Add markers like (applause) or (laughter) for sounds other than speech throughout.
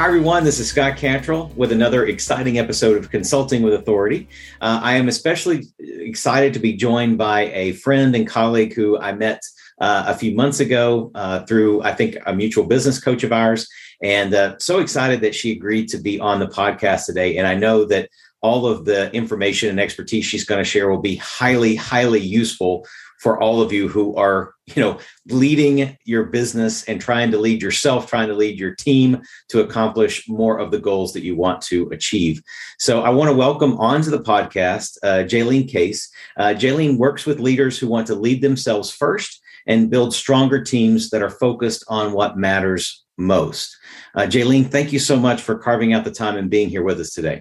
Hi, everyone. This is Scott Cantrell with another exciting episode of Consulting with Authority. Uh, I am especially excited to be joined by a friend and colleague who I met uh, a few months ago uh, through, I think, a mutual business coach of ours. And uh, so excited that she agreed to be on the podcast today. And I know that all of the information and expertise she's going to share will be highly, highly useful for all of you who are you know leading your business and trying to lead yourself trying to lead your team to accomplish more of the goals that you want to achieve so i want to welcome onto the podcast uh, jaylene case uh, jaylene works with leaders who want to lead themselves first and build stronger teams that are focused on what matters most uh, jaylene thank you so much for carving out the time and being here with us today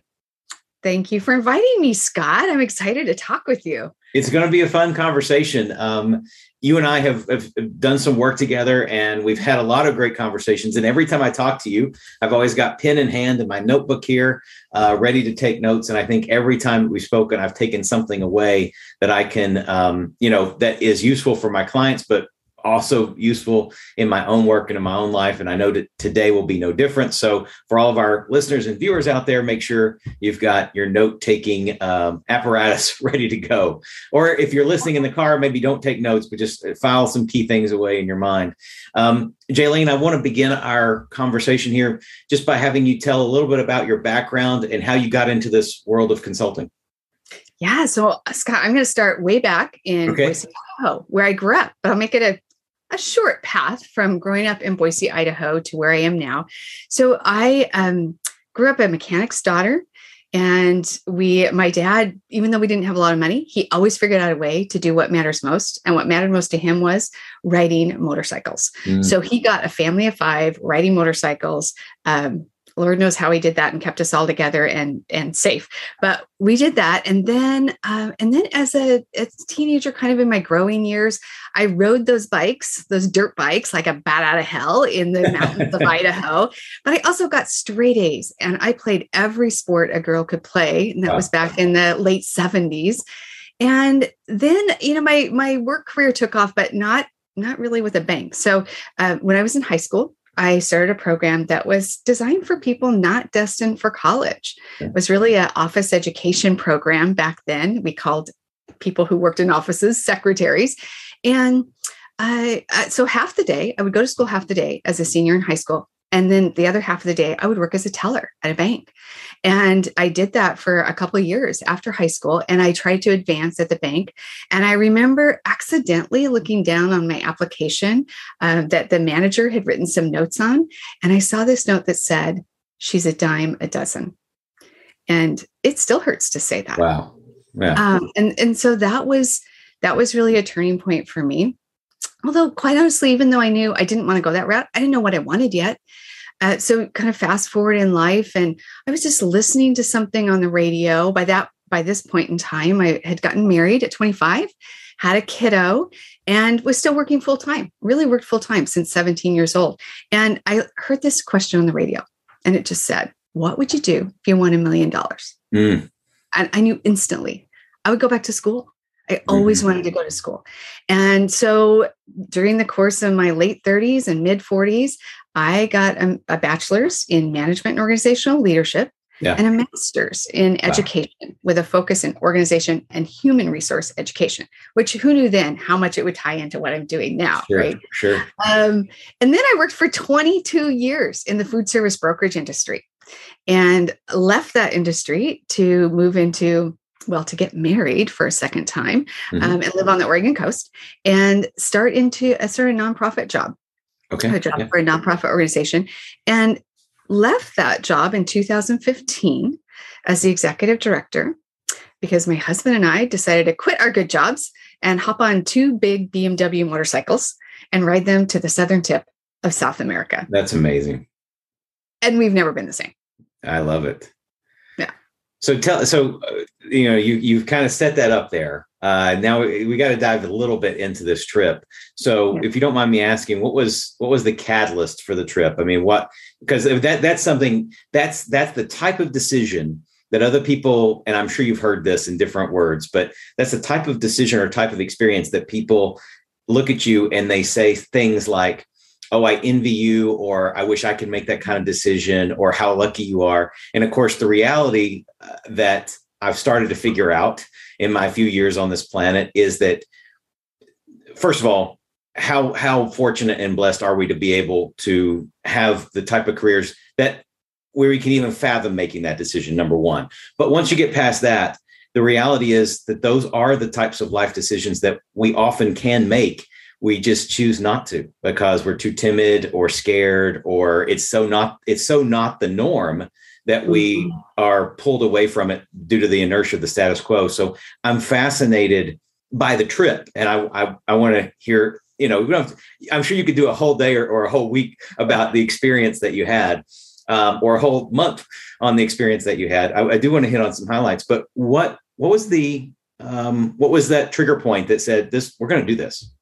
Thank you for inviting me, Scott. I'm excited to talk with you. It's going to be a fun conversation. Um, you and I have, have, done some work together and we've had a lot of great conversations. And every time I talk to you, I've always got pen in hand and my notebook here, uh, ready to take notes. And I think every time we've spoken, I've taken something away that I can, um, you know, that is useful for my clients, but also useful in my own work and in my own life. And I know that today will be no different. So, for all of our listeners and viewers out there, make sure you've got your note taking um, apparatus (laughs) ready to go. Or if you're listening in the car, maybe don't take notes, but just file some key things away in your mind. Um, Jaylene, I want to begin our conversation here just by having you tell a little bit about your background and how you got into this world of consulting. Yeah. So, Scott, I'm going to start way back in okay. Boise, Idaho, where I grew up, but I'll make it a a short path from growing up in Boise, Idaho to where I am now. So I um, grew up a mechanic's daughter. And we, my dad, even though we didn't have a lot of money, he always figured out a way to do what matters most. And what mattered most to him was riding motorcycles. Mm. So he got a family of five riding motorcycles. Um, Lord knows how he did that and kept us all together and and safe. But we did that, and then um, and then as a, a teenager, kind of in my growing years, I rode those bikes, those dirt bikes, like a bat out of hell in the mountains of (laughs) Idaho. But I also got straight A's, and I played every sport a girl could play, and that wow. was back in the late seventies. And then you know my my work career took off, but not not really with a bang. So uh, when I was in high school, I started a program that was designed for people not destined for college. It was really an office education program back then. We called people who worked in offices secretaries. And I, so half the day, I would go to school half the day as a senior in high school. And then the other half of the day, I would work as a teller at a bank. And I did that for a couple of years after high school. And I tried to advance at the bank. And I remember accidentally looking down on my application uh, that the manager had written some notes on. And I saw this note that said, She's a dime a dozen. And it still hurts to say that. Wow. Yeah. Um, and, and so that was that was really a turning point for me although quite honestly even though i knew i didn't want to go that route i didn't know what i wanted yet. Uh, so kind of fast forward in life and i was just listening to something on the radio. By that by this point in time i had gotten married at 25 had a kiddo and was still working full time really worked full time since 17 years old. And i heard this question on the radio and it just said what would you do if you won a million dollars? Mm. and i knew instantly. I would go back to school I always mm-hmm. wanted to go to school. And so during the course of my late 30s and mid 40s, I got a, a bachelor's in management and organizational leadership yeah. and a master's in wow. education with a focus in organization and human resource education, which who knew then how much it would tie into what I'm doing now, sure, right? Sure. Um, and then I worked for 22 years in the food service brokerage industry and left that industry to move into well to get married for a second time mm-hmm. um, and live on the Oregon coast and start into a sort of nonprofit job. Okay. A job yeah. for a nonprofit organization and left that job in 2015 as the executive director because my husband and I decided to quit our good jobs and hop on two big BMW motorcycles and ride them to the southern tip of South America. That's amazing. And we've never been the same. I love it. So tell so uh, you know you you've kind of set that up there. Uh, now we, we got to dive a little bit into this trip. So yeah. if you don't mind me asking, what was what was the catalyst for the trip? I mean, what because that that's something that's that's the type of decision that other people and I'm sure you've heard this in different words, but that's the type of decision or type of experience that people look at you and they say things like, oh, I envy you, or I wish I could make that kind of decision, or how lucky you are. And of course, the reality uh, that I've started to figure out in my few years on this planet is that, first of all, how how fortunate and blessed are we to be able to have the type of careers that where we can even fathom making that decision number one but once you get past that the reality is that those are the types of life decisions that we often can make we just choose not to because we're too timid or scared or it's so not it's so not the norm that we mm-hmm. are pulled away from it due to the inertia of the status quo so i'm fascinated by the trip and i i, I want to hear you know to, i'm sure you could do a whole day or, or, a whole week about the experience that you had um, or a whole month on the experience that you had. I, I, do want to hit on some highlights, but what what was the um, what was that trigger point that said this? We're going to do this.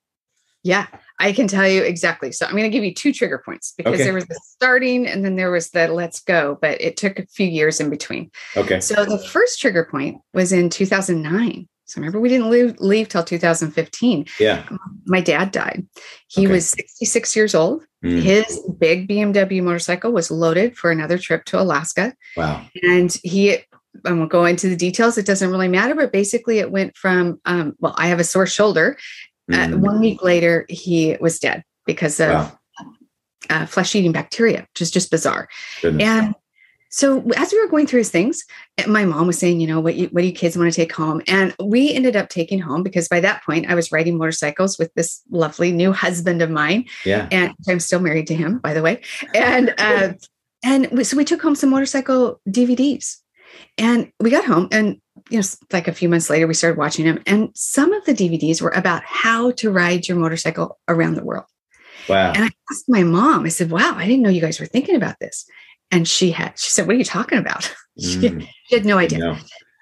Yeah, I can tell you exactly. So I'm going to give you two trigger points because okay. there was the starting and then there was the let's go, but it took a few years in between. Okay. So the first trigger point was in 2009. So remember, we didn't leave, leave till 2015. Yeah. My dad died. He okay. was 66 years old. Mm. His big BMW motorcycle was loaded for another trip to Alaska. Wow. And he, I won't go into the details. It doesn't really matter. But basically, it went from, um, well, I have a sore shoulder. Uh, mm. Uh, one week later, he was dead because of wow. uh, flesh eating bacteria, which is just bizarre. Goodness. And so as we were going through his things, eh, my mom was saying, you know, what you, what do you kids want to take home? And we ended up taking home because by that point I was riding motorcycles with this lovely new husband of mine. Yeah. And I'm still married to him, by the way. And uh, and we, so we took home some motorcycle DVDs. And we got home and you know, like a few months later, we started watching them. And some of the DVDs were about how to ride your motorcycle around the world. Wow. And I asked my mom, I said, wow, I didn't know you guys were thinking about this. And she had, she said, What are you talking about? (laughs) Mm. she, she, had no idea. No.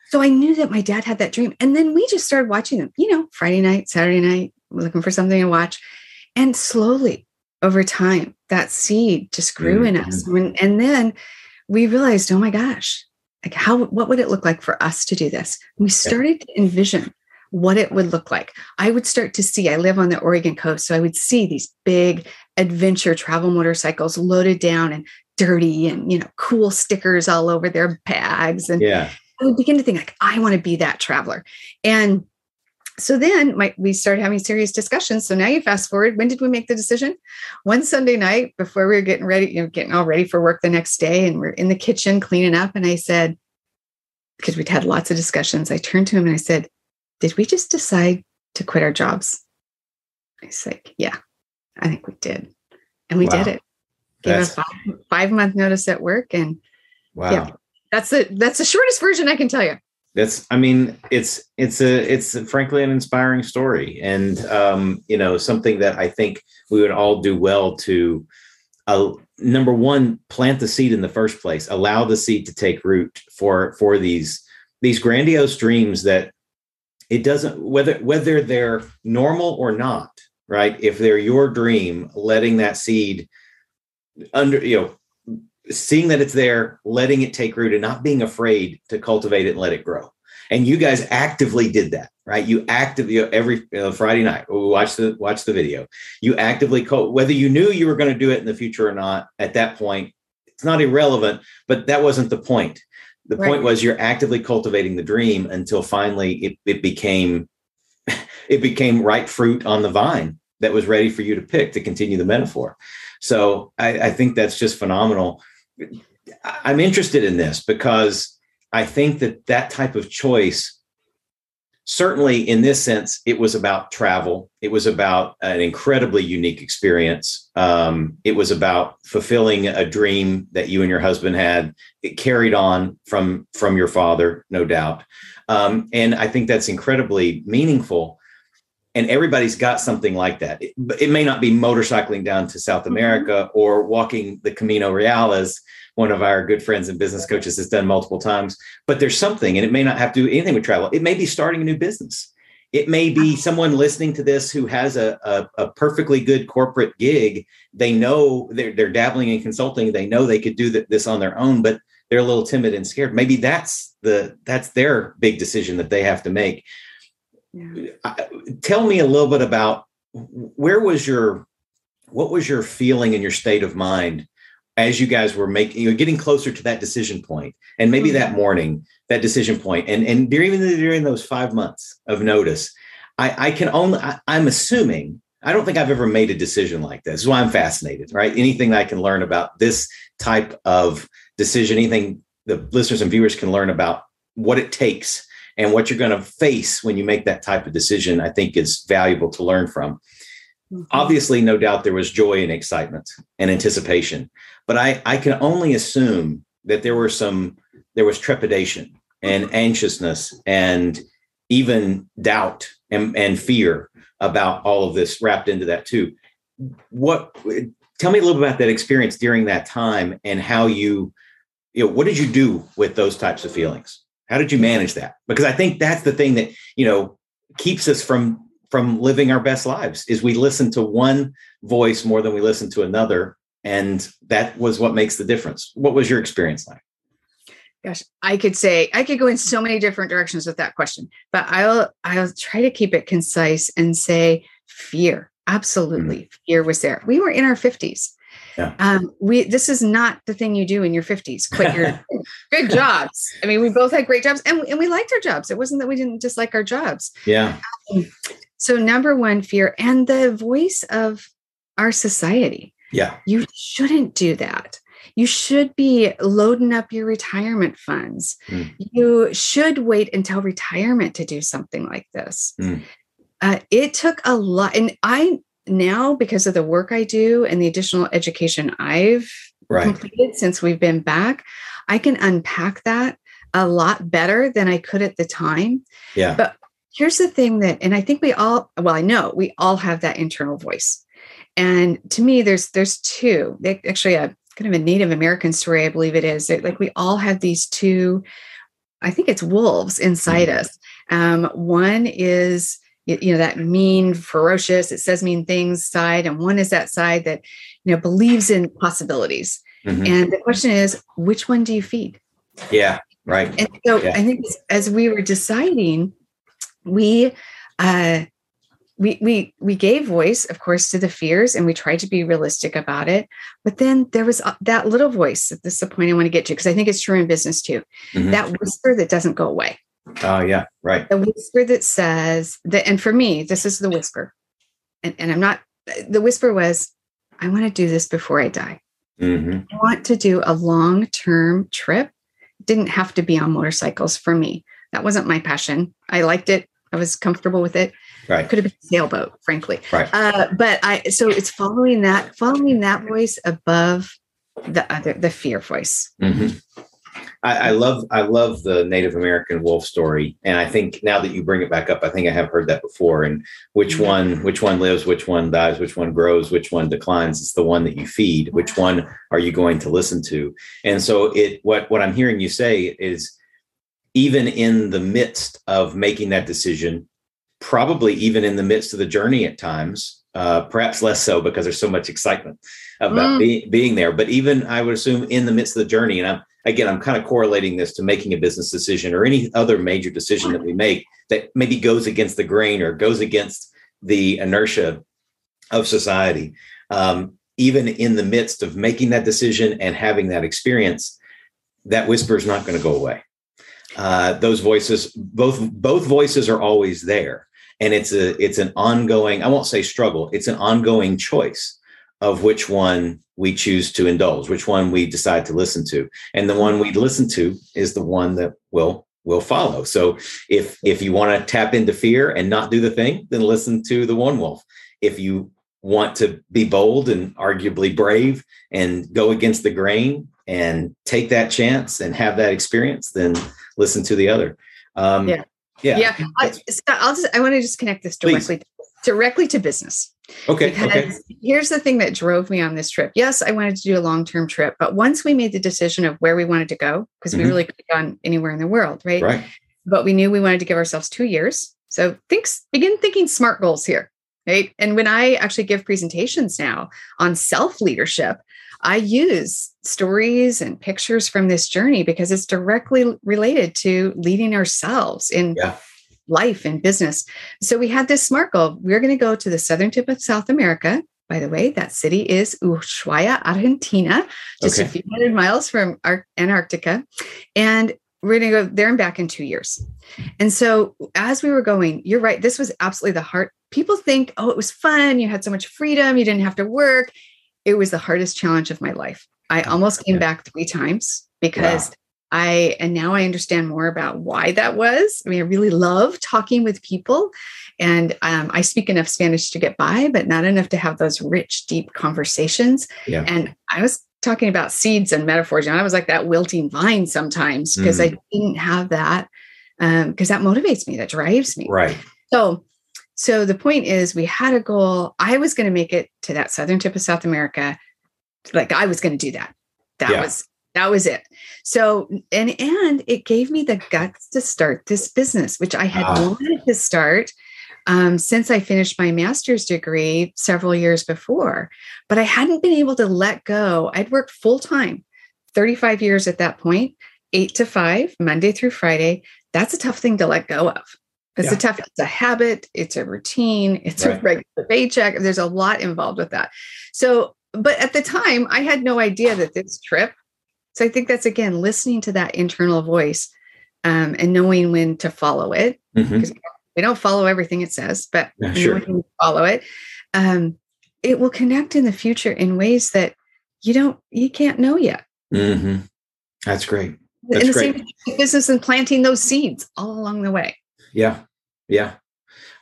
So I knew that my dad had that dream. And then we just started watching them, you know, Friday night, Saturday night, looking for something to watch. And slowly over time, that seed just grew mm-hmm. in us. And, and then we realized, oh my gosh, like how what would it look like for us to do this? we started to envision what it would look like. I would start to see, I live on the Oregon coast, so I would see these big adventure travel motorcycles loaded down and dirty and you know cool stickers all over their bags and yeah i would begin to think like i want to be that traveler and so then my, we started having serious discussions. So now you fast forward when did we make the decision? One sunday night before we were getting ready you know getting all ready for work the next day and we're in the kitchen cleaning up and i said because we'd had lots of discussions i turned to him and i said did we just decide to quit our jobs? He's like yeah i think we did. And we wow. did it. Gave us five, five month notice at work and wow. yeah, that's the that's the shortest version i can tell you that's i mean it's it's a it's frankly an inspiring story. And um you know something that i think we would all do well to uh, number one plant the seed in the first place. Allow the seed to take root for for these these grandiose dreams that it doesn't whether whether they're normal or not right? If they're your dream letting that seed under you know seeing that it's there letting it take root and not being afraid to cultivate it and let it grow and you guys actively did that right you actively every friday night oh, watch the watch the video you actively co- whether you knew you were going to do it in the future or not at that point it's not irrelevant but that wasn't the point the right. point was you're actively cultivating the dream until finally it, it became (laughs) it became ripe fruit on the vine that was ready for you to pick to continue the metaphor so I, I think that's just phenomenal. I'm interested in this because I think that that type of choice, certainly in this sense, it was about travel. It was about an incredibly unique experience. Um, it was about fulfilling a dream that you and your husband had. It carried on from from your father, no doubt. Um, and I think that's incredibly meaningful and everybody's got something like that. It, it, may not be motorcycling down to South mm-hmm. America or walking the Camino Real, as one of our good friends and business coaches has done multiple times, but there's something, and it may not have to do anything with travel. It may be starting a new business. It may be uh-huh. someone listening to this who has a, a, a perfectly good corporate gig. They know they're, they're dabbling in consulting. They know they could do this on their own, but they're a little timid and scared. Maybe that's the that's their big decision that they have to make yeah. tell me a little bit about where was your what was your feeling and your state of mind as you guys were making you know getting closer to that decision point and maybe mm-hmm. that morning that decision point and and during even during those five months of notice i i can only I, i'm assuming i don't think i've ever made a decision like this. this is why i'm fascinated right anything i can learn about this type of decision anything the listeners and viewers can learn about what it takes and what you're going to face when you make that type of decision i think is valuable to learn from. Mm-hmm. obviously no doubt there was joy and excitement and anticipation but i i can only assume that there were some there was trepidation and mm-hmm. anxiousness and even doubt and, and fear about all of this wrapped into that too. What tell me a little about that experience during that time and how you you know what did you do with those types of feelings? How did you manage that? Because i think that's the thing that you know keeps us from from living our best lives is we listen to one voice more than we listen to another and that was what makes the difference what was your experience like gosh i could say i could go in so many different directions with that question but i'll i'll try to keep it concise and say fear absolutely mm-hmm. fear was there we were in our 50s yeah. Um, we this is not the thing you do in your 50s. Quit your (laughs) good jobs. I mean, we both had great jobs and, and we liked our jobs. It wasn't that we didn't dislike our jobs. Yeah. Um, so number one, fear and the voice of our society. Yeah. You shouldn't do that. You should be loading up your retirement funds. Mm. You should wait until retirement to do something like this. Mm. Uh, it took a lot. And I now because of the work I do and the additional education I've right. completed since we've been back, I can unpack that a lot better than I could at the time. Yeah. But here's the thing that, and I think we all, well, I know we all have that internal voice. And to me, there's there's two. Actually, a kind of a Native American story, I believe it is. Like we all have these two. I think it's wolves inside mm-hmm. us. Um, one is you know that mean ferocious it says mean things side and one is that side that you know believes in possibilities mm-hmm. and the question is which one do you feed yeah right and so yeah. i think as we were deciding we uh we we we gave voice of course to the fears and we tried to be realistic about it but then there was uh, that little voice this is the point i want to get to because i think it's true in business too mm-hmm. that whisper that doesn't go away Oh, yeah, right. The whisper that says that, and for me, this is the whisper. And, and I'm not, the whisper was, I want to do this before I die. Mm-hmm. I want to do a long term trip. It didn't have to be on motorcycles for me. That wasn't my passion. I liked it. I was comfortable with it. Right. Could have been a sailboat, frankly. Right. Uh, but I, so it's following that, following that voice above the other, the fear voice. Mm-hmm. I, I, love I love the Native American wolf story, and I think now that you bring it back up, I think I have heard that before. And which mm-hmm. one which one lives, which one dies, which one grows, which one declines? It's the one that you feed. Which one are you going to listen to? And so it what what I'm hearing you say is even in the midst of making that decision, probably even in the midst of the journey at times, uh, perhaps less so because there's so much excitement about mm. be, being there. But even I would assume in the midst of the journey, and I'm again, I'm kind of correlating this to making a business decision or any other major decision that we make that maybe goes against the grain or goes against the inertia of society. Um, even in the midst of making that decision and having that experience, that whisper is not going to go away. Uh, those voices, both both voices are always there, and it's a it's an ongoing. I won't say struggle. It's an ongoing choice of which one we choose to indulge, which one we decide to listen to. And the one we listen to is the one that will will follow. So if if you want to tap into fear and not do the thing, then listen to the one wolf. If you want to be bold and arguably brave and go against the grain and take that chance and have that experience, then listen to the other. Um, yeah. Yeah. Yeah. I, Scott, I'll just, I want to just connect this directly, Please. directly to business. Okay. Because okay. here's the thing that drove me on this trip. Yes, I wanted to do a long term trip, but once we made the decision of where we wanted to go, because mm-hmm. we really could have gone anywhere in the world, right? Right. But we knew we wanted to give ourselves two years. So think, begin thinking smart goals here, right? And when I actually give presentations now on self leadership, I use stories and pictures from this journey because it's directly related to leading ourselves in. Yeah life and business. So we had this SMART goal. We we're going to go to the southern tip of South America by the way. That city is Ushuaia, Argentina, just okay. a few hundred miles from Antarctica. And we're going to go there and back in two years. And so as we were going, you're right, this was absolutely the heart. People think, oh, it was fun. You had so much freedom. You didn't have to work. It was the hardest challenge of my life. I almost came back three times because wow. I, and now I understand more about why that was. I mean, I really love talking with people. And um, I speak enough Spanish to get by, but not enough to have those rich, deep conversations. Yeah. And I was talking about seeds and metaphors. And I was like that wilting vine sometimes because mm. I didn't have that. Because um, that motivates me, that drives me. Right. So, so the point is, we had a goal. I was going to make it to that southern tip of South America. Like I was going to do that. That yeah. was that was it so and and it gave me the guts to start this business which i had ah. wanted to start um, since I finished my master's degree several years before, but I hadn't been able to let go. I'd worked full time, 35 years at that point, eight to five, Monday through Friday. That's a tough thing to let go of. It's yeah. a tough, it's a habit, it's a routine, it's right. a regular paycheck. There's a lot involved with that. So, but at the time, I had no idea that this trip. So I think that's again listening to that internal voice um, and knowing when to follow it. Mm-hmm we don't follow everything it says, but yeah, sure. we follow it. Um, it will connect in the future in ways that you don't, you can't know yet. Mm-hmm. That's great. That's in the great. same business and planting those seeds all along the way. Yeah, yeah.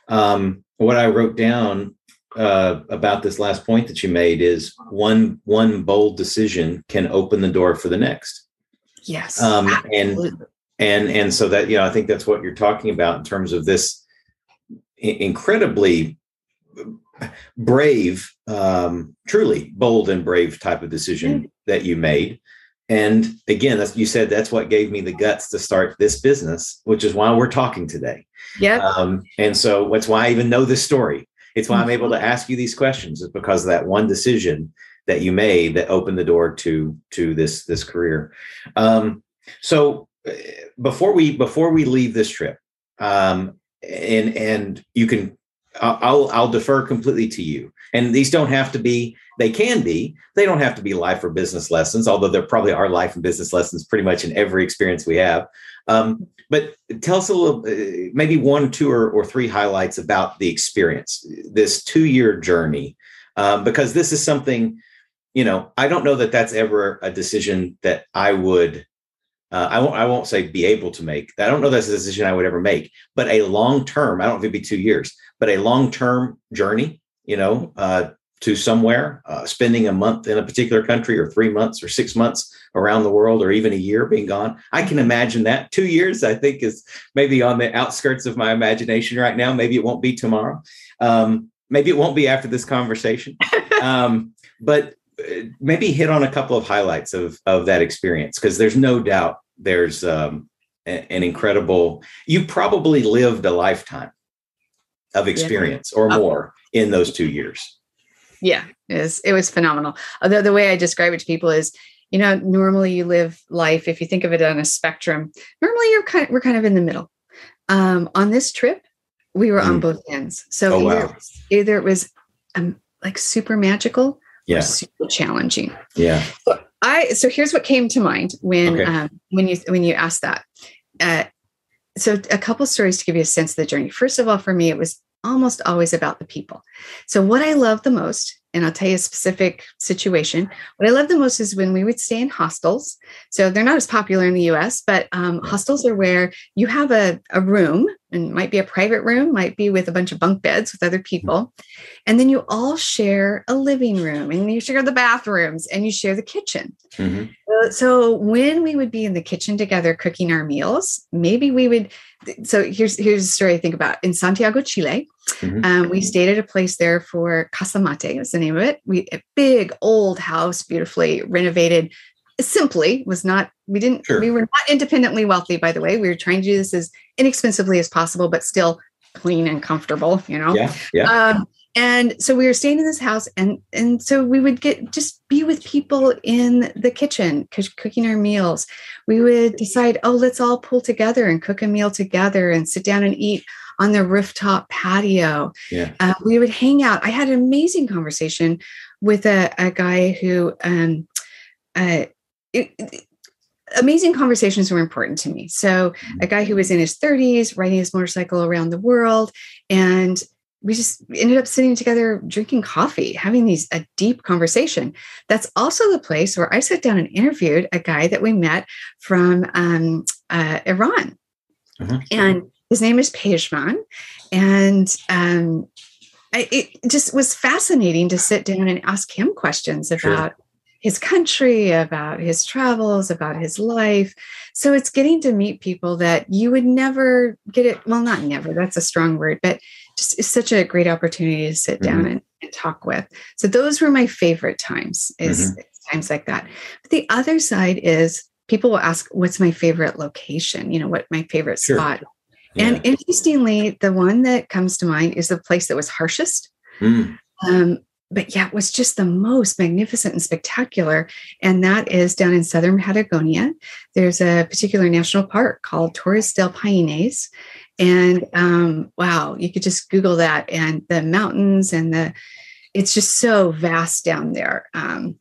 Um, what I wrote down uh, about this last point that you made is one one bold decision can open the door for the next. Yes, um, and and and so that you know, I think that's what you're talking about in terms of this incredibly brave, um, truly bold and brave type of decision mm-hmm. that you made. And again, that's, you said that's what gave me the guts to start this business, which is why we're talking today. Yeah. Um, and so that's why I even know this story. It's why I'm able to mm-hmm. ask you these questions, is because of that one decision that you made that opened the door to to this this career. Um, so uh, before we before we leave this trip, um, and and you can I'll I'll defer completely to you. And these don't have to be they can be they don't have to be life or business lessons although there probably are life and business lessons pretty much in every experience we have um, but tell us a little uh, maybe one two or, or three highlights about the experience this two year journey um, because this is something you know i don't know that that's ever a decision that i would uh, I won't I won't say be able to make. I don't know that's a decision I would ever make, but a long term, I don't know if it'd be two years, but a long term journey, you know, uh, to somewhere, uh, spending a month in a particular country or three months or six months around the world or even a year being gone. I can imagine that. Two years, I think, is maybe on the outskirts of my imagination right now. Maybe it won't be tomorrow. Um, maybe it won't be after this conversation. (laughs) Um, but maybe hit on a couple of highlights of of that experience because there's no doubt there's um, an incredible you probably lived a lifetime of experience yeah. or uh, more in those two years yeah it was, it was phenomenal although the way i describe it to people is you know normally you live life if you think of it on a spectrum normally you're kind of, we're kind of in the middle um, on this trip we were mm. on both ends so oh, either, wow. either it was um, like super magical yeah. super challenging yeah so I so here's what came to mind when okay. um, when you when you asked that. Uh, so a couple stories to give you a sense of the journey. First of all, for me, it was almost always about the people. So what I love the most and I'll tell you a specific situation. What I love the most is when we would stay in hostels. So they're not as popular in the US, but um, hostels are where you have a, a room and might be a private room, might be with a bunch of bunk beds with other people. And then you all share a living room and you share the bathrooms and you share the kitchen. Mm-hmm. Uh, so when we would be in the kitchen together cooking our meals, maybe we would. So here's here's a story I think about in Santiago, Chile. Mm-hmm. Um, we stayed at a place there for Casa Mate, was the name of it. We a big old house, beautifully renovated. Simply was not. We didn't. Sure. We were not independently wealthy, by the way. We were trying to do this as inexpensively as possible, but still clean and comfortable. You know. Yeah. Yeah. Um, and so we were staying in this house and and so we would get just be with people in the kitchen cooking our meals we would decide oh let's all pull together and cook a meal together and sit down and eat on the rooftop patio. Yeah. Uh, we would hang out. I had an amazing conversation with a, a guy who, um, uh, it, it, amazing conversations were important to me. So, mm-hmm. a guy who was in his 30s, riding his motorcycle around the world, and we just ended up sitting together drinking coffee having these a deep conversation that's also the place where i sat down and interviewed a guy that we met from um, uh, iran mm-hmm. and his name is pejman and um, I, it just was fascinating to sit down and ask him questions about sure. his country about his travels about his life so it's getting to meet people that you would never get it well not never that's a strong word but just it's such a great opportunity to sit down mm-hmm. and, and, talk with. So those were my favorite times is mm-hmm. times like that. But the other side is people will ask, what's my favorite location? You know, what my favorite sure. spot? Yeah. And interestingly, the one that comes to mind is the place that was harshest. Mm. Um, but yeah, it was just the most magnificent and spectacular. And that is down in southern Patagonia. There's a particular national park called Torres del Paines. And um, wow, you could just Google that and the mountains and the, it's just so vast down there. Um,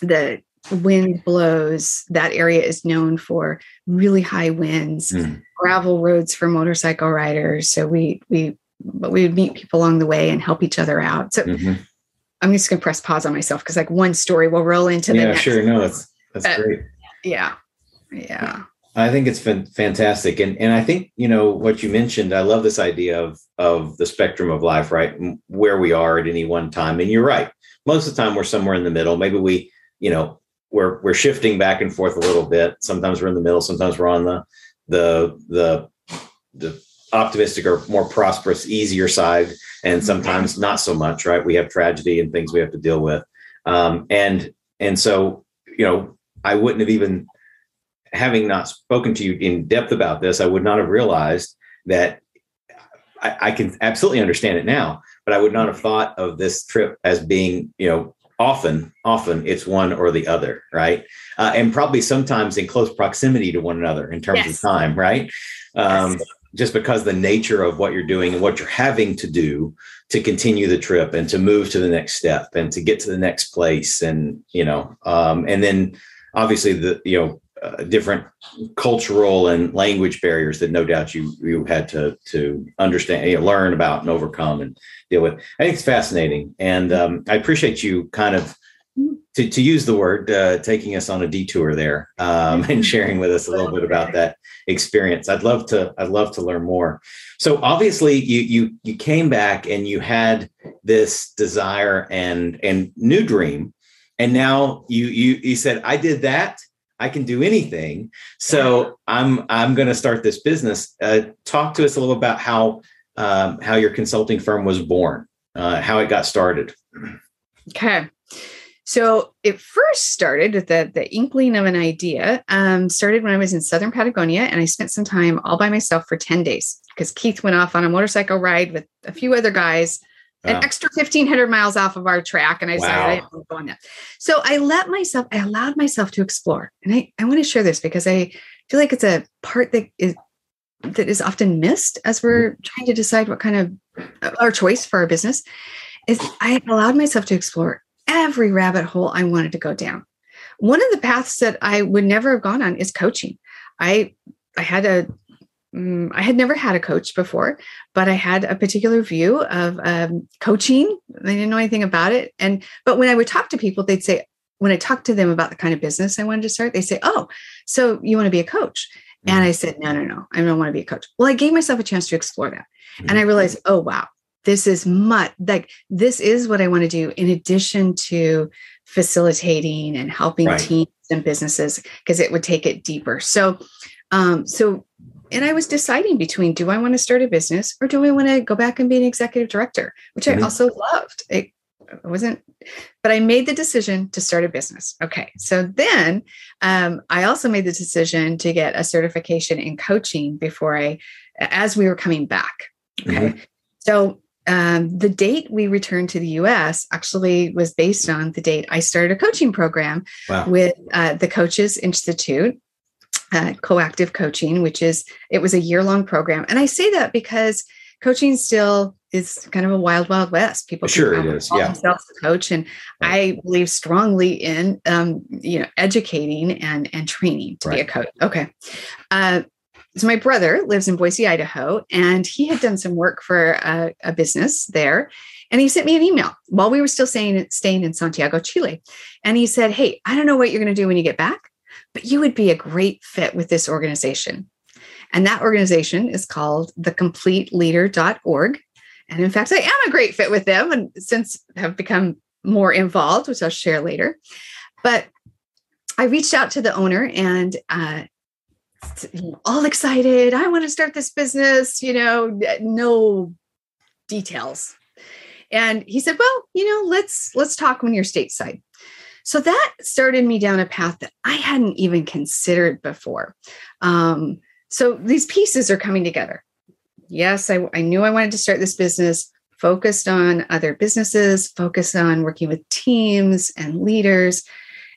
the wind blows. That area is known for really high winds, mm. gravel roads for motorcycle riders. So we, we, but we would meet people along the way and help each other out. So mm-hmm. I'm just going to press pause on myself because like one story will roll into the yeah, next. Yeah, sure. No, that's, that's but, great. Yeah. Yeah. I think it's fantastic, and and I think you know what you mentioned. I love this idea of of the spectrum of life, right? Where we are at any one time, and you're right. Most of the time, we're somewhere in the middle. Maybe we, you know, we're we're shifting back and forth a little bit. Sometimes we're in the middle. Sometimes we're on the the the the optimistic or more prosperous, easier side, and sometimes not so much. Right? We have tragedy and things we have to deal with, um, and and so you know, I wouldn't have even having not spoken to you in depth about this, I would not have realized that I, I, can absolutely understand it now, but I would not have thought of this trip as being, you know, often, often it's one or the other, right? Uh, and probably sometimes in close proximity to one another in terms yes. of time, right? Um, yes. Just because the nature of what you're doing and what you're having to do to continue the trip and to move to the next step and to get to the next place, and you know, um, and then obviously the you know uh, different cultural and language barriers that no doubt you you had to to understand, you know, learn about, and overcome and deal with. I think it's fascinating, and um, I appreciate you kind of to, to use the word uh, taking us on a detour there um, and sharing with us a little bit about that experience. I'd love to I'd love to learn more. So obviously you you you came back and you had this desire and and new dream and now you you you said I did that I can do anything. So I'm I'm going to start this business. Uh, talk to us a little about how um, how your consulting firm was born, uh, how it got started. Okay. So it first started the, the inkling of an idea. Um, started when I was in Southern Patagonia, and I spent some time all by myself for 10 days because Keith went off on a motorcycle ride with a few other guys an extra 1500 miles off of our track. And I decided wow. I didn't go on that. So I let myself, I allowed myself to explore. And I, I want to share this because I feel like it's a part that is that is often missed as we're mm-hmm. trying to decide what kind of our choice for our business is I allowed myself to explore every rabbit hole I wanted to go down. One of the paths that I would never have gone on is coaching. I I had a um, I had never had a coach before, but I had a particular view of um, coaching. I didn't know anything about it. And, but when I would talk to people, they'd say, when I talked to them about the kind of business I wanted to start, they say, Oh, so you want to be a coach? And I said, No, no, no, I don't want to be a coach. Well, I gave myself a chance to explore that. And I realized, Oh, wow, this is much like this is what I want to do in addition to facilitating and helping right. teams and businesses because it would take it deeper. So, um, so and I was deciding between do I want to start a business or do I want to go back and be an executive director, which mm-hmm. I also loved. It, wasn't, but I made the decision to start a business. Okay. So then um, I also made the decision to get a certification in coaching before I, as we were coming back. Okay. Mm-hmm. So um, the date we returned to the US actually was based on the date I started a coaching program wow. with uh, the Coaches Institute uh, coactive coaching, which is it was a year long program. And I say that because coaching still is kind of a wild, wild west. People sure it is, yeah. Themselves a coach, and right. I believe strongly in um, you know educating and and training to right. be a coach. Okay, uh, so my brother lives in Boise, Idaho, and he had done some work for a, a business there. And he sent me an email while we were still staying, staying in Santiago, Chile. And he said, Hey, I don't know what you're going to do when you get back, but you would be a great fit with this organization. And that organization is called thecompleteleader.org. And in fact, I am a great fit with them and since have become more involved, which I'll share later. But I reached out to the owner and uh, all excited. I want to start this business, you know, no details. And he said, "Well, you know, let's let's talk when you're stateside." So that started me down a path that I hadn't even considered before. Um, so these pieces are coming together. Yes, I, I knew I wanted to start this business, focused on other businesses, focused on working with teams and leaders.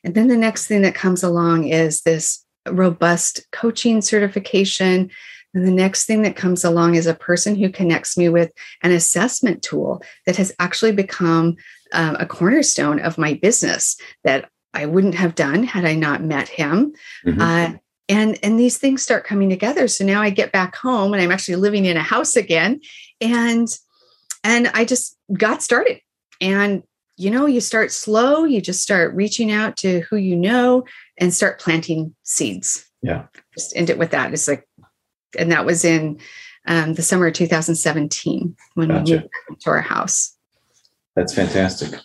And then the next thing that comes along is this robust coaching certification. And the next thing that comes along is a person who connects me with an assessment tool that has actually become um, a cornerstone of my business that I wouldn't have done had I not met him. Mm-hmm. Uh, and and these things start coming together. So now I get back home and I'm actually living in a house again, and and I just got started. And you know, you start slow. You just start reaching out to who you know and start planting seeds. Yeah. Just end it with that. It's like, and that was in um, the summer of 2017 when gotcha. we moved to our house. That's fantastic.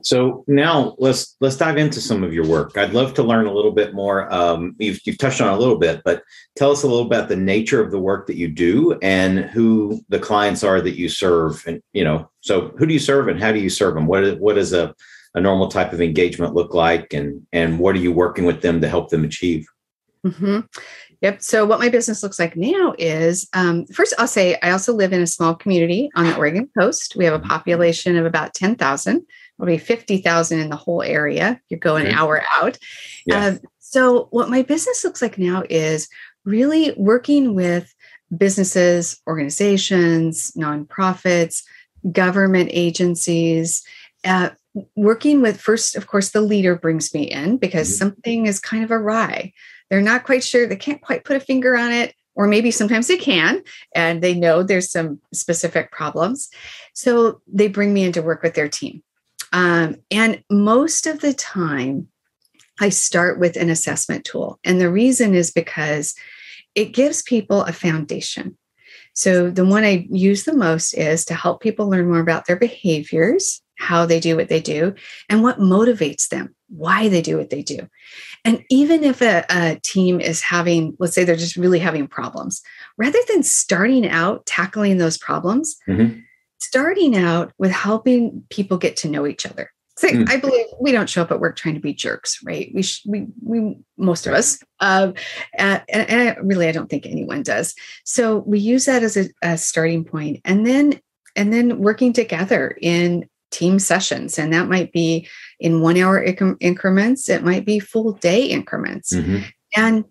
So now let's let's dive into some of your work. I'd love to learn a little bit more. Um, you've you've touched on a little bit, but tell us a little about the nature of the work that you do and who the clients are that you serve. And you know, so who do you serve and how do you serve them? What is, what is a a normal type of engagement look like, and and what are you working with them to help them achieve? Mm-hmm. Yep. So what my business looks like now is um, first I'll say I also live in a small community on the Oregon coast. We have a mm-hmm. population of about 10,000. It'll be 50,000 in the whole area. You go an okay. hour out. Yeah. Um, so what my business looks like now is really working with businesses, organizations, nonprofits, government agencies, uh, working with first, of course, the leader brings me in because mm-hmm. something is kind of awry they're not quite sure, they can't quite put a finger on it, or maybe sometimes they can, and they know there's some specific problems. So they bring me in to work with their team. Um, and most of the time, I start with an assessment tool. And the reason is because it gives people a foundation. So, the one I use the most is to help people learn more about their behaviors, how they do what they do, and what motivates them, why they do what they do. And even if a, a, team is having, let's say they're just really having problems, rather than starting out tackling those problems, mm-hmm. starting out with helping people get to know each other. So mm. I believe we don't show up at work trying to be jerks, right? We, sh- we, we, most of us, uh, and, and I, really, I don't think anyone does. So we use that as a, a starting point, and then, and then working together in team sessions. And that might be in one hour inc- increments it might be full day increments. Mm-hmm. and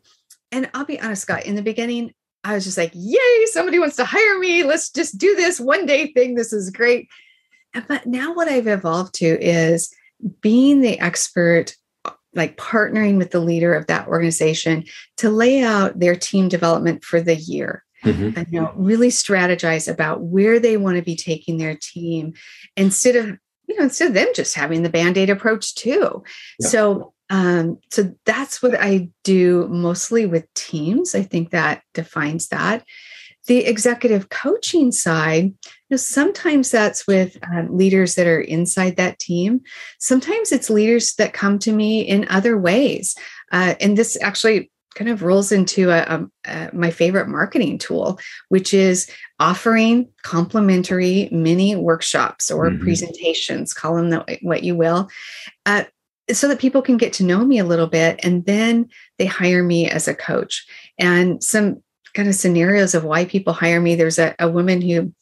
and i'll be honest scott in the beginning i was just like yay somebody wants to hire me. Let's just do this one day thing. This is great. But now what i've evolved to is being the expert like partnering with the leader of that organization to lay out their team development for the year mm-hmm. and you know really strategize about where they want to be taking their team instead of you know instead of them just having the band-aid approach too. Yeah. so um so that's what i do mostly with teams. I think that defines that. The executive coaching side you know sometimes that's with uh, leaders that are inside that team. Sometimes it's leaders that come to me in other ways. Uh, and this actually kind of rolls into a, a, a, my favorite marketing tool, which is offering complimentary mini workshops or mm-hmm. presentations, call them the, what you will, uh, so that people can get to know me a little bit. And then they hire me as a coach. And some kind of scenarios of why people hire me there's a, a woman who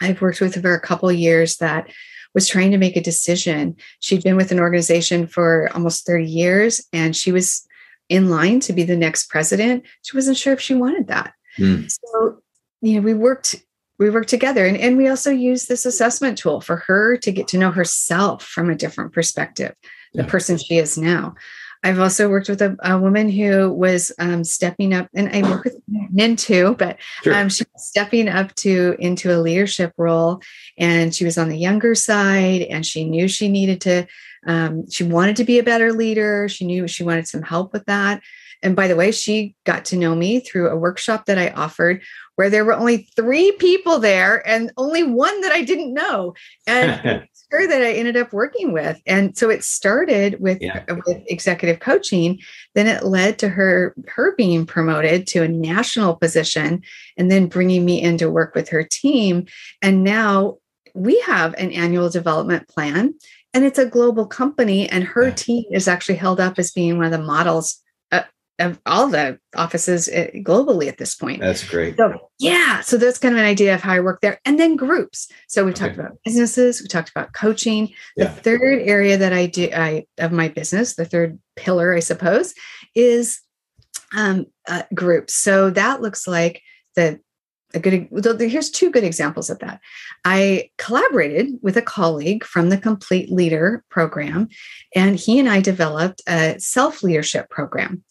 I've worked with for a couple years that was trying to make a decision. She'd been with an organization for almost 30 years and she was in line to be the next president, she wasn't sure if she wanted that. Mm. So, you know, we worked we worked together and, and we also used this assessment tool for her to get to know herself from a different perspective the yeah. person she is now i've also worked with a, a woman who was um, stepping up and i work with men too but sure. um, she was stepping up to into a leadership role and she was on the younger side and she knew she needed to um, she wanted to be a better leader she knew she wanted some help with that and by the way, she got to know me through a workshop that I offered where there were only three people there and only one that I didn't know. And (laughs) her that I ended up working with. And so it started with, yeah. with executive coaching. Then it led to her her being promoted to a national position and then bringing me in to work with her team. And now we have an annual development plan and it's a global company and her yeah. team is actually held up as being one of the models of all the offices eh, globally at this point. That's great. So, yeah. So that's kind of an idea of how I work there. And then groups. So we've okay. talked about businesses, we talked about coaching. The third area that I do I of my business, the third pillar, I suppose, is um, uh, groups. So that looks like the a good here's two good examples of that i collaborated with a colleague from the complete leader program and he and i developed a self leadership program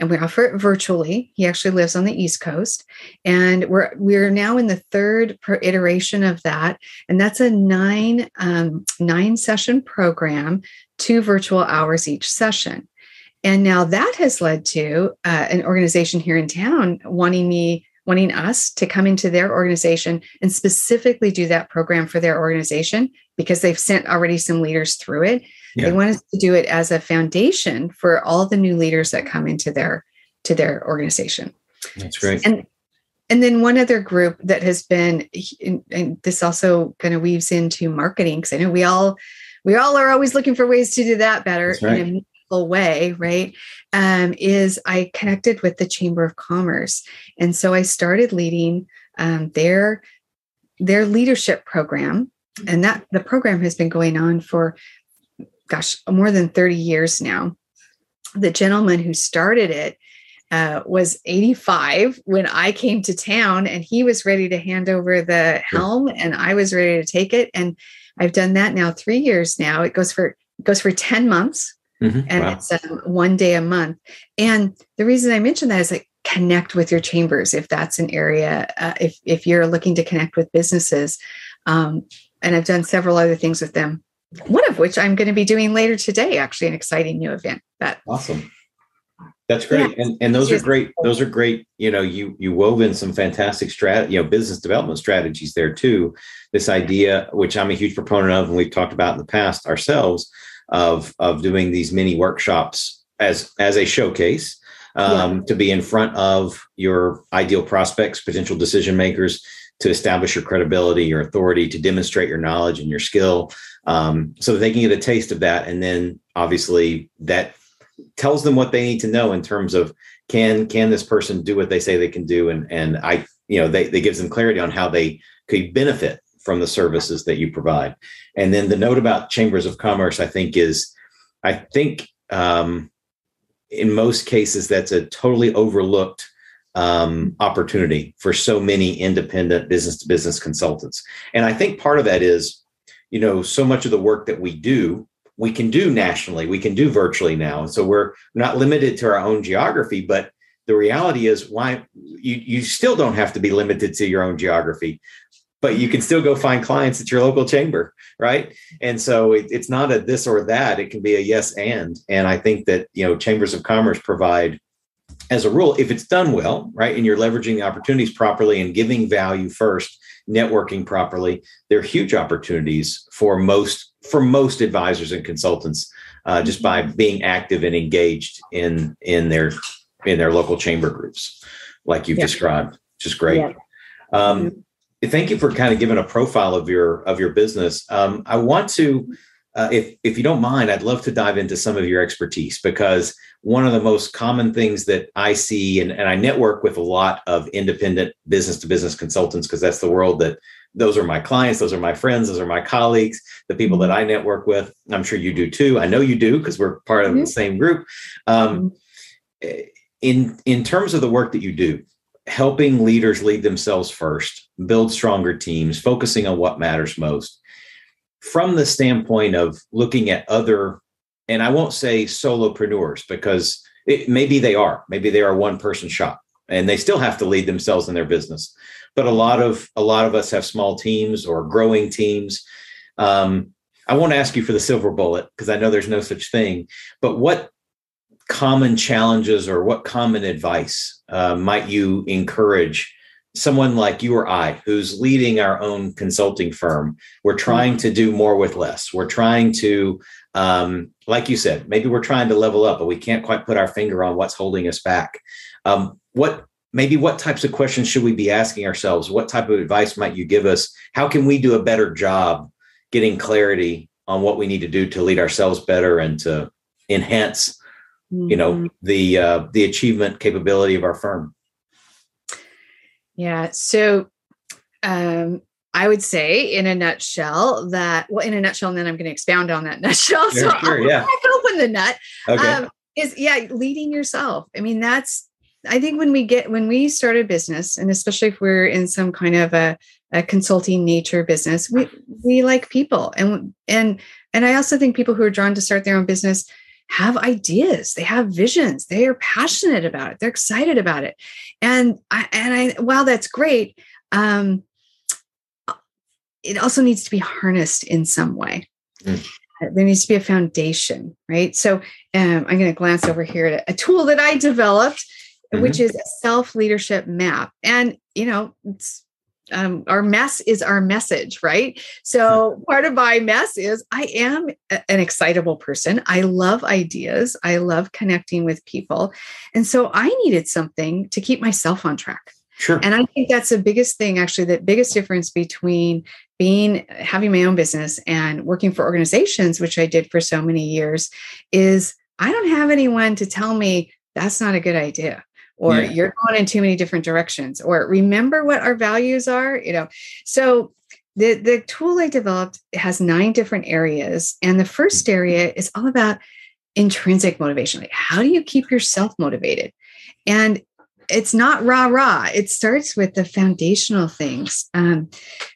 and we offer it virtually. He actually lives on the East Coast, and we're we're now in the third iteration of that, and that's a nine um, nine session program, two virtual hours each session. And now that has led to uh, an organization here in town wanting me wanting us to come into their organization and specifically do that program for their organization because they've sent already some leaders through it yeah. They want us to do it as a foundation for all the new leaders that come into their to their organization. That's great. And and then one other group that has been, and this also kind of weaves into marketing because I know we all we all are always looking for ways to do that better right. Way, right? Um, is I connected with the Chamber of Commerce, and so I started leading um, their their leadership program, and that the program has been going on for gosh, more than 30 years now. The gentleman who started it uh, was 85 when I came to town, and he was ready to hand over the helm, and I was ready to take it. And I've done that now three years now. It goes for it goes for 10 months, mm-hmm. and wow. it's um, one day a month. And the reason I mention that is like connect with your chambers if that's an area uh, if if you're looking to connect with businesses. Um, and I've done several other things with them one of which I'm going to be doing later today, actually, an exciting new event. That awesome. That's great. Yeah. And and those are great. Those are great. You know, you you wove in some fantastic strat, you know, business development strategies there too. This idea, which I'm a huge proponent of, and we've talked about in the past ourselves, of of doing these mini workshops as as a showcase um, yeah. to be in front of your ideal prospects, potential decision makers, to establish your credibility, your authority, to demonstrate your knowledge and your skill, um, so they can get a taste of that, and then obviously that tells them what they need to know in terms of can can this person do what they say they can do, and and I you know they they gives them clarity on how they could benefit from the services that you provide, and then the note about chambers of commerce I think is I think um, in most cases that's a totally overlooked um, opportunity for so many independent business to business consultants. And I think part of that is you know, so much of the work that we do, we can do nationally, we can do virtually now. And so we're not limited to our own geography, but the reality is why you, you still don't have to be limited to your own geography but you can still go find clients at your local chamber right and so it, it's not a this or that it can be a yes and and i think that you know chambers of commerce provide as a rule if it's done well right and you're leveraging the opportunities properly and giving value first networking properly, there are huge opportunities for most for most advisors and consultants uh, just by mm-hmm. being active and engaged in in their in their local chamber groups, like you've yeah. described, which is great. Yeah. Um, mm-hmm. Thank you for kind of giving a profile of your of your business. Um, I want to uh, if if you don't mind, I'd love to dive into some of your expertise because one of the most common things that I see, and, and I network with a lot of independent business to business consultants because that's the world that those are my clients, those are my friends, those are my colleagues, the people that mm-hmm. I network with. I'm sure you do too. I know you do because we're part of mm-hmm. the same group. Um, mm-hmm. in in terms of the work that you do, helping leaders lead themselves first, build stronger teams, focusing on what matters most. From the standpoint of looking at other, and I won't say solopreneurs because it, maybe they are, maybe they are one person shop and they still have to lead themselves in their business. But a lot of a lot of us have small teams or growing teams. Um, I won't ask you for the silver bullet because I know there's no such thing. But what common challenges or what common advice uh, might you encourage someone like you or I who's leading our own consulting firm? We're trying to do more with less. We're trying to, um, like you said, maybe we're trying to level up, but we can't quite put our finger on what's holding us back. Um, what maybe what types of questions should we be asking ourselves? What type of advice might you give us? How can we do a better job getting clarity on what we need to do to lead ourselves better and to enhance mm-hmm. you know mm-hmm. the uh, the achievement capability of our firm yeah so um I would say, in a nutshell, that well, in a nutshell, and then I'm going to expound on that (laughs) nutshell. Sure, so sure, yeah. I can open the nut. Okay. Um, is yeah, leading yourself. I mean, that's I think when we get when we start a business, and especially if we're in some kind of a, a consulting nature business, we we like people, and and and I also think people who are drawn to start their own business have ideas they have visions they are passionate about it they're excited about it and i and i while that's great um it also needs to be harnessed in some way mm. there needs to be a foundation right so um, i'm going to glance over here at a tool that i developed mm-hmm. which is a self leadership map and you know it's um, our mess is our message, right? So part of my mess is I am an excitable person. I love ideas. I love connecting with people. And so I needed something to keep myself on track. Sure. And I think that's the biggest thing, actually, the biggest difference between being having my own business and working for organizations, which I did for so many years, is I don't have anyone to tell me that's not a good idea or yeah. you're going in too many different directions or remember what our values are you know so the the tool i developed has nine different areas and the first area is all about intrinsic motivation like how do you keep yourself motivated and it's not rah rah. It starts with the foundational things. Um,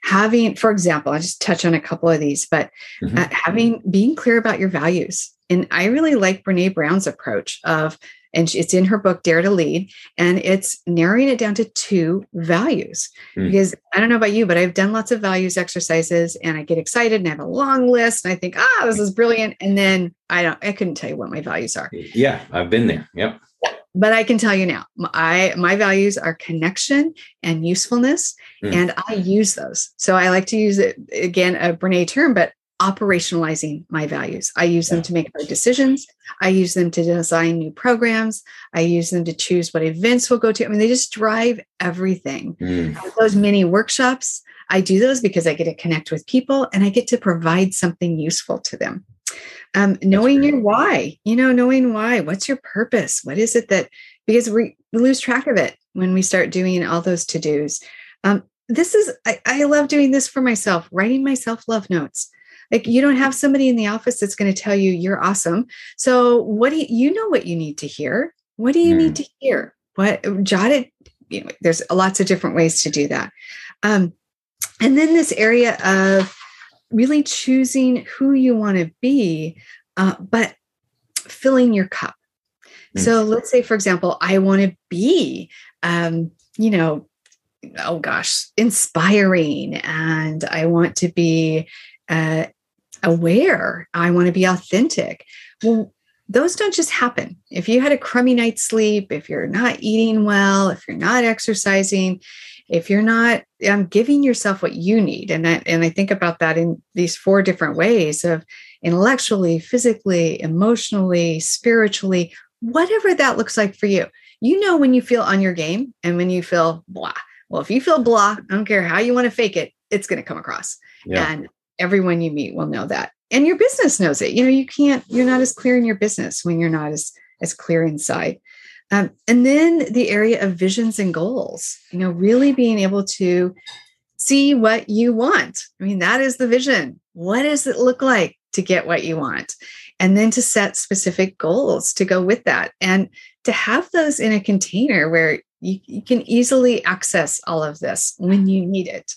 having, for example, I'll just touch on a couple of these, but mm-hmm. uh, having being clear about your values. And I really like Brene Brown's approach of and it's in her book dare to lead and it's narrowing it down to two values mm. because i don't know about you but i've done lots of values exercises and i get excited and I have a long list and i think ah this is brilliant and then i don't i couldn't tell you what my values are yeah i've been there yep but i can tell you now i my values are connection and usefulness mm. and i use those so i like to use it again a brene term but operationalizing my values. I use them to make hard decisions. I use them to design new programs. I use them to choose what events we'll go to. I mean, they just drive everything. Mm. Those mini workshops, I do those because I get to connect with people and I get to provide something useful to them. Um, knowing your why, you know, knowing why, what's your purpose? What is it that, because we lose track of it when we start doing all those to dos. Um, this is, I, I love doing this for myself, writing myself love notes like you don't have somebody in the office that's going to tell you you're awesome. So what do you, you know what you need to hear? What do you mm. need to hear? What jot it? You know, there's lots of different ways to do that. Um, and then this area of really choosing who you want to be, uh, but filling your cup. Mm. So let's say, for example, I want to be, um, you know, oh gosh, inspiring, and I want to be uh, aware. I want to be authentic. Well, those don't just happen. If you had a crummy night's sleep, if you're not eating well, if you're not exercising, if you're not um, giving yourself what you need, and I, and I think about that in these four different ways of intellectually, physically, emotionally, spiritually, whatever that looks like for you. You know when you feel on your game and when you feel blah. Well, if you feel blah, I don't care how you want to fake it, it's going to come across. Yeah. And everyone you meet will know that. And your business knows it. You know you can't you're not as clear in your business when you're not as as clear inside. Um, and then the area of visions and goals you know really being able to see what you want. I mean that is the vision. What does it look like to get what you want? And then to set specific goals to go with that. And to have those in a container where You, you can easily access all of this when you need it.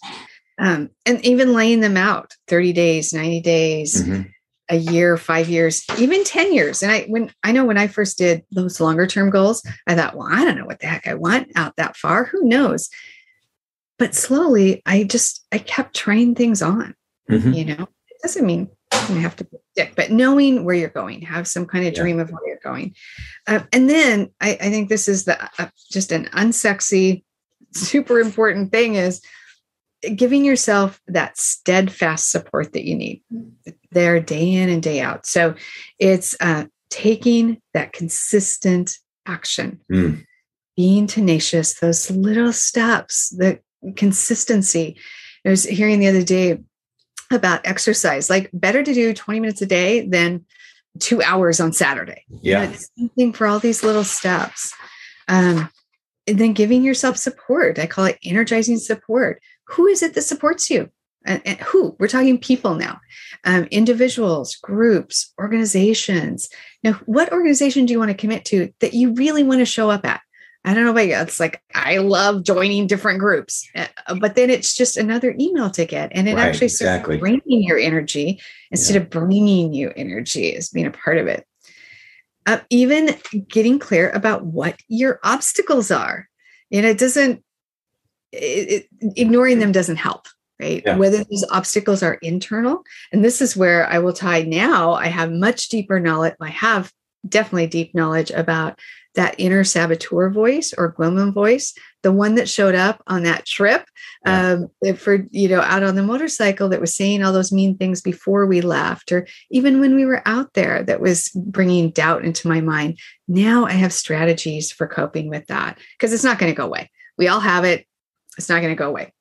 Um, and even laying them out 30 days, 90 days, mm-hmm. a year, five years, even 10 years. And I, when I know when I first did those longer term goals, I thought, well, I don't know what the heck I want out that far. Who knows? But slowly I just, I kept trying things on, mm-hmm. you know, it doesn't mean doesn't have to stick, but knowing where you're going, have some kind of dream of where you're going. Uh, and then I, I, think this is the uh, just an unsexy, (laughs) super important thing is giving yourself that steadfast support that you need there day in and day out. So it's uh, taking that consistent action, mm. being tenacious, those little steps, the consistency. I was hearing the other day about exercise. Like better to do 20 minutes a day than two hours on Saturday. Yeah. You know, for all these little steps. Um, and then giving yourself support. I call it energizing support. Who is it that supports you? And, and who? We're talking people now, um, individuals, groups, organizations. Now, what organization do you want to commit to that you really want to show up at? I don't know about you. It's like I love joining different groups, eh, but then it's just another email to get, and it right, actually exactly. bringing your energy instead yeah. of bringing you energy as being a part of it. Uh, even getting clear about what your obstacles are, and it doesn't. It, it, ignoring them doesn't help, right? Yeah. Whether those obstacles are internal, and this is where I will tie now. I have much deeper knowledge. I have definitely deep knowledge about that inner saboteur voice or gremlin voice, the one that showed up on that trip yeah. um, for, you know, out on the motorcycle that was saying all those mean things before we left, or even when we were out there that was bringing doubt into my mind. Now I have strategies for coping with that because it's not going to go away. We all have it. It's not going to go away.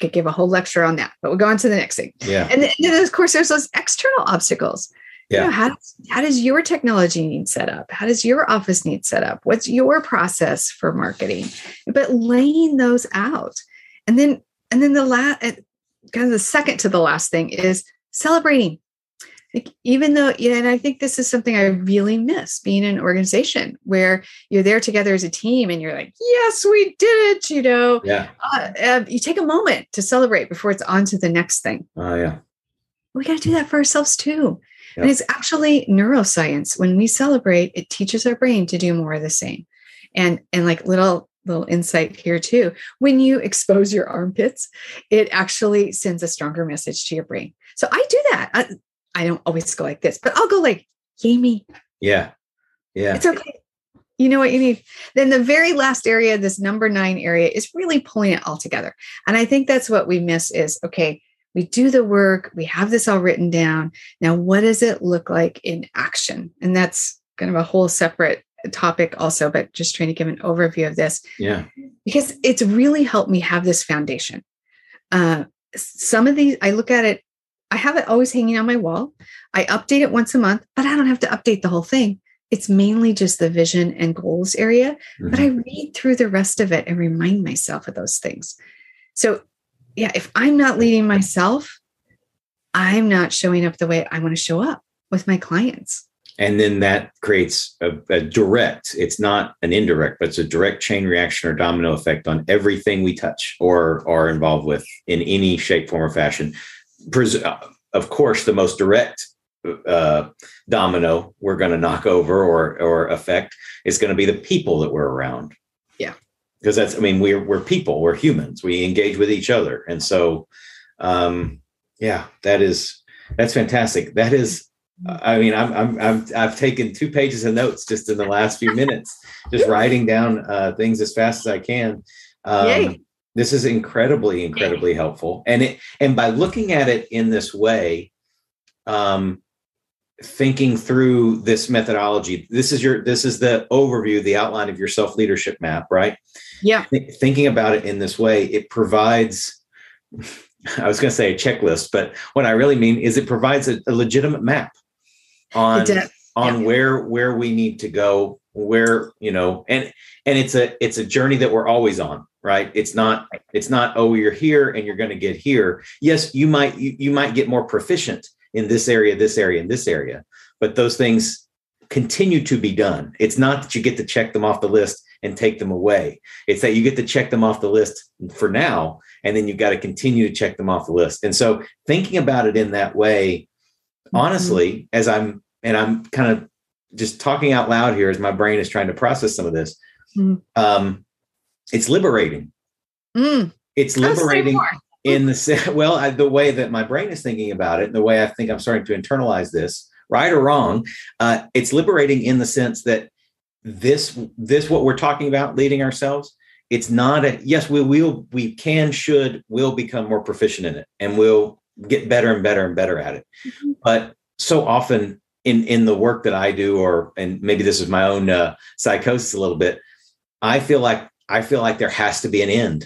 Could give a whole lecture on that, but we'll go on to the next thing. Yeah. And then, of course, there's those external obstacles yeah. You know, how, does, how does your technology need set up? How does your office need set up? What's your process for marketing? But laying those out. And then, and then the last, kind of the second to the last thing is celebrating. Like even though, yeah, and I think this is something I really miss being in an organization where you're there together as a team and you're like, yes, we did it, you know. Yeah. Uh, uh, you take a moment to celebrate before it's on to the next thing. Oh, uh, yeah. We got to do that for ourselves too. Yep. And it's actually neuroscience. When we celebrate, it teaches our brain to do more of the same. And and like little little insight here too. When you expose your armpits, it actually sends a stronger message to your brain. So I do that. I, I don't always go like this, but I'll go like, yay me. Yeah. Yeah. It's okay. You know what you need. Then the very last area, this number nine area, is really pulling it all together. And I think that's what we miss is okay, we do the work, we have this all written down. Now, what does it look like in action? And that's kind of a whole separate topic, also, but just trying to give an overview of this. Yeah. Because it's really helped me have this foundation. Uh, some of these, I look at it, I have it always hanging on my wall. I update it once a month, but I don't have to update the whole thing. It's mainly just the vision and goals area, mm-hmm. but I read through the rest of it and remind myself of those things. So yeah, if I'm not leading myself, I'm not showing up the way I want to show up with my clients. And then that creates a, a, direct, it's not an indirect, but it's a direct chain reaction or domino effect on everything we touch or are involved with in any shape, form, or fashion. Uh, of course, the most direct uh, domino we're going to knock over or, or affect is going to be the people that we're around. Yeah, because that's i mean we're we're people we're humans we engage with each other. And so um yeah that is that's fantastic. That is i mean i'm i'm, I'm i've taken two pages of notes just in the last few minutes just (laughs) writing down uh, things as fast as i can. Um, Yay. This is incredibly incredibly helpful. And it and by looking at it in this way um thinking through this methodology this is your this is the overview the outline of your self leadership map right? Yeah. Th- thinking about it in this way it provides (laughs) i was going to say a checklist but what i really mean is it provides a, a legitimate map on on yeah. where where we need to go where you know and and it's a it's a journey that we're always on right it's not it's not oh you're here and you're going to get here yes you might you, you might get more proficient in this area, this area, and this area. But those things continue to be done. It's not that you get to check them off the list and take them away. It's that you get to check them off the list for now, and then you've got to continue to check them off the list. And so thinking about it in that way, mm-hmm. honestly, mm-hmm. as I'm and I'm kind of just talking out loud here as my brain is trying to process some of this. Mm. Um, it's liberating. Mm. It's liberating in the (laughs) well, I, the way that my brain is thinking about it, the way I think I'm starting to internalize this, right or wrong, uh, it's liberating in the sense that this this what we're talking about, leading ourselves. It's not a yes, we will, we can, should, will become more proficient in it, and we'll get better and better and better at it. Mm-hmm. But so often in in the work that I do, or and maybe this is my own uh, psychosis a little bit. I feel like I feel like there has to be an end.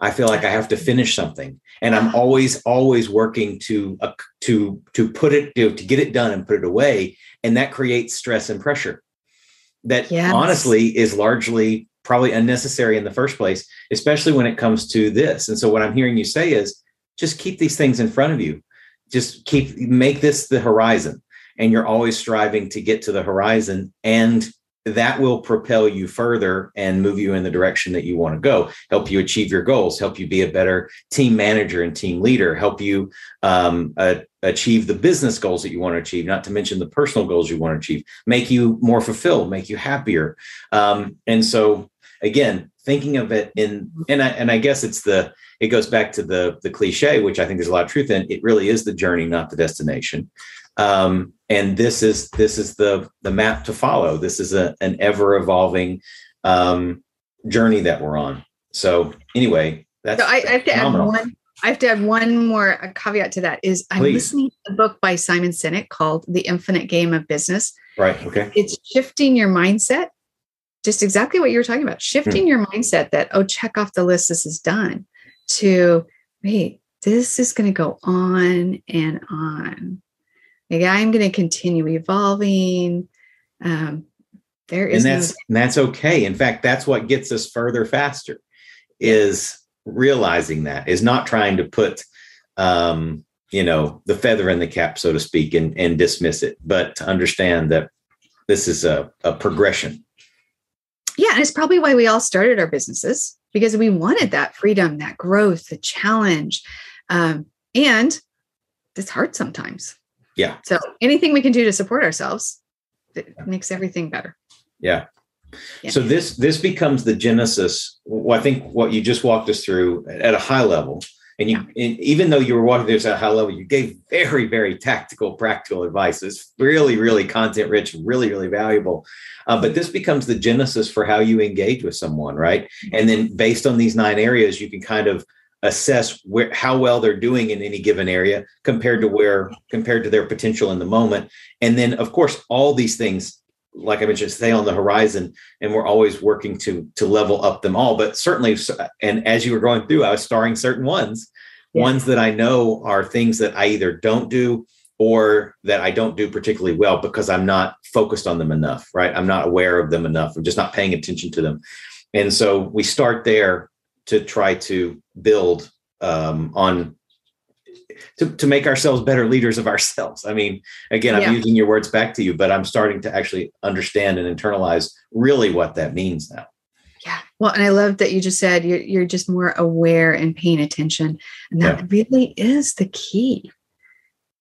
I feel like I have to finish something, and I'm always always working to uh, to to put it to, to get it done and put it away, and that creates stress and pressure. That yes. honestly is largely probably unnecessary in the first place, especially when it comes to this. And so, what I'm hearing you say is just keep these things in front of you. Just keep make this the horizon and you're always striving to get to the horizon and that will propel you further and move you in the direction that you want to go help you achieve your goals help you be a better team manager and team leader help you um, uh, achieve the business goals that you want to achieve not to mention the personal goals you want to achieve make you more fulfilled make you happier. Um, and so again thinking of it in and I, and I guess it's the it goes back to the the cliche which i think there's a lot of truth in it really is the journey not the destination um, and this is this is the the map to follow. This is a, an ever evolving um, journey that we're on. So anyway, that's so I, I have to add one. I have to add one more caveat to that. Is I'm Please. listening to a book by Simon Sinek called The Infinite Game of Business. Right. Okay. It's shifting your mindset. Just exactly what you were talking about. Shifting hmm. your mindset that oh, check off the list. This is done. To wait, this is going to go on and on like I'm going to continue evolving. Um, there is, and that's no- and that's okay. In fact, that's what gets us further faster. Is realizing that is not trying to put, um, you know, the feather in the cap, so to speak, and and dismiss it, but to understand that this is a, a progression. Yeah, and it's probably why we all started our businesses because we wanted that freedom, that growth, the challenge, um, and it's hard sometimes. Yeah. So anything we can do to support ourselves it makes everything better. Yeah. yeah. So this this becomes the genesis. Well, I think what you just walked us through at a high level, and you yeah. and even though you were walking this at a high level, you gave very very tactical, practical advice. It's really really content rich, really really valuable. Uh, but this becomes the genesis for how you engage with someone, right? And then based on these nine areas, you can kind of assess where how well they're doing in any given area compared to where compared to their potential in the moment. And then of course all these things like i mentioned stay on the horizon and we're always working to to level up them all. But certainly and as you were going through i was starring certain ones. Yeah. ones that i know are things that i either don't do or that i don't do particularly well because i'm not focused on them enough right? I'm not aware of them enough. I'm just not paying attention to them. And so we start there to try to build um, on to, to make ourselves better leaders of (laughs) ourselves. I mean, again, I'm yeah. using your words back to you, but I'm starting to actually understand and internalize really what that means now. Yeah. Well, and I love that you just said you're, you're just more aware and paying attention. And that yeah. really is the key.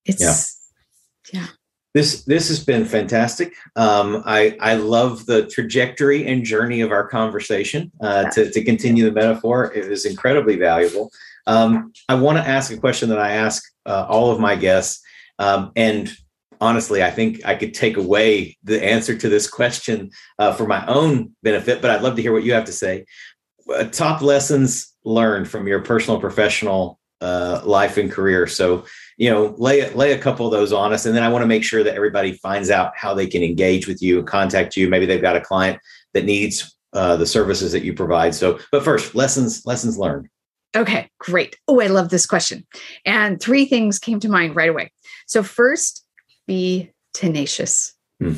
It's, yeah. yeah this this has been fantastic. Um, I I love the trajectory and journey of our conversation. Uh, to to continue the metaphor, it was incredibly valuable. Um, I want to ask a question that I ask uh, all of my guests, um, and honestly, I think I could take away the answer to this question uh, for my own benefit. But I'd love to hear what you have to say. Uh, top lessons learned from your personal professional uh, life and career. So you know lay lay a couple of those on us and then i want to make sure that everybody finds out how they can engage with you contact you maybe they've got a client that needs uh, the services that you provide so but first lessons lessons learned okay great oh i love this question and three things came to mind right away so first be tenacious hmm.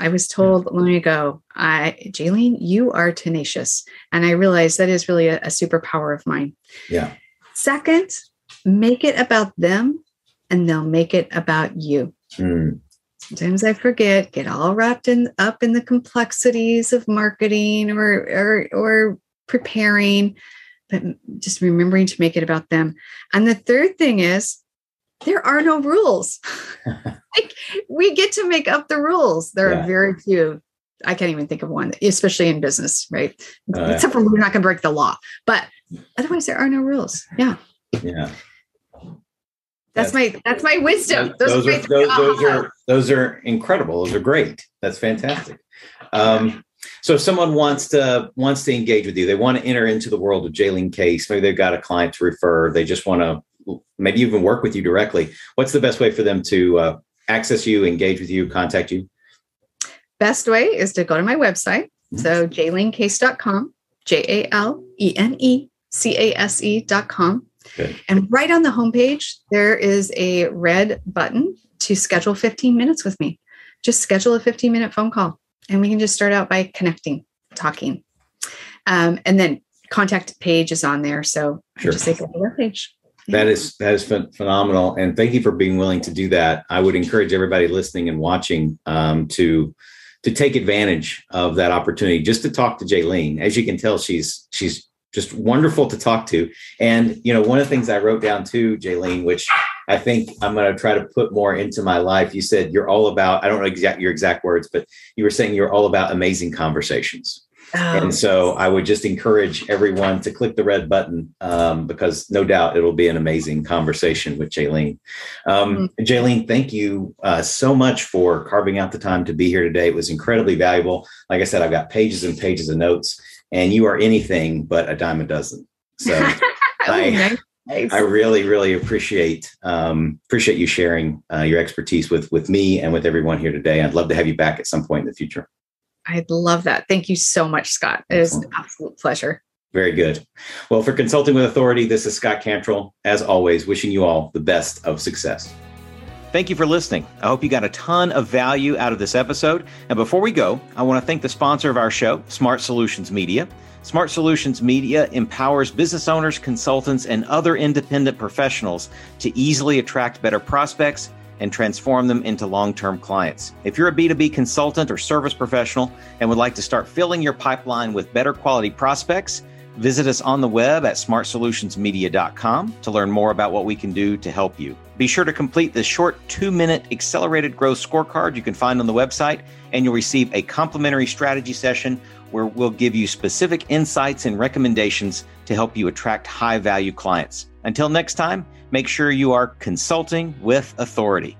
I was told long ago, I, Jaylene, you are tenacious. And I realized that is really a, a superpower of mine. Yeah. Second, make it about them and they'll make it about you. Mm. sometimes I forget, get all wrapped in up in the complexities of marketing or or or preparing, but just remembering to make it about them. And the third thing is there are no rules. (laughs) like we get to make up the rules. There yeah. are very few. I can't even think of one, especially in business, right? Uh, Except for we're not going to break the law, but otherwise there are no rules. Yeah. Yeah. That's, that's my that's my wisdom. Those, those are, those, those, are those are incredible. Those are great. That's fantastic. Um, so if someone wants to wants to engage with you, they want to enter into the world of Jaylene Case. Maybe they've got a client to refer. They just want to maybe even work with you directly. What's the best way for them to uh, access you, engage with you, contact you? Best way is to go to my website. Mm-hmm. So jaylenecase.com, J A L E N E C A S E.com. Okay. And right on the homepage, there is a red button to schedule 15 minutes with me. Just schedule a 15 minute phone call and we can just start out by connecting, talking. Um, and then contact page is on there. So sure. just take a the page. That is that is phenomenal, and thank you for being willing to do that. I would encourage everybody listening and watching um, to to take advantage of that opportunity, just to talk to Jaylene. As you can tell, she's she's just wonderful to talk to. And you know, one of the things I wrote down too, Jaylene, which I think I'm going to try to put more into my life. You said you're all about. I don't know exact your exact words, but you were saying you're all about amazing conversations. Oh. And so I would just encourage everyone to click the red button um, because no doubt it'll be an amazing conversation with Jaylene. Um, mm-hmm. Jaylene, thank you uh, so much for carving out the time to be here today. It was incredibly valuable. Like I said, I've got pages and pages of notes, and you are anything but a dime a dozen. So (laughs) I, nice. I really, really appreciate um, appreciate you sharing uh, your expertise with with me and with everyone here today. I'd love to have you back at some point in the future. I'd love that. Thank you so much, Scott. It is an absolute pleasure. Very good. Well, for Consulting with Authority, this is Scott Cantrell. As always, wishing you all the best of success. Thank you for listening. I hope you got a ton of value out of this episode. And before we go, I want to thank the sponsor of our show, Smart Solutions Media. Smart Solutions Media empowers business owners, consultants, and other independent professionals to easily attract better prospects and transform them into long term clients. If you're a B2B consultant or service professional and would like to start filling your pipeline with better quality prospects, visit us on the web at smartsolutionsmedia.com to learn more about what we can do to help you. Be sure to complete the short two minute accelerated growth scorecard you can find on the website, and you'll receive a complimentary strategy session where we'll give you specific insights and recommendations to help you attract high value clients. Until next time, make sure you are consulting with authority.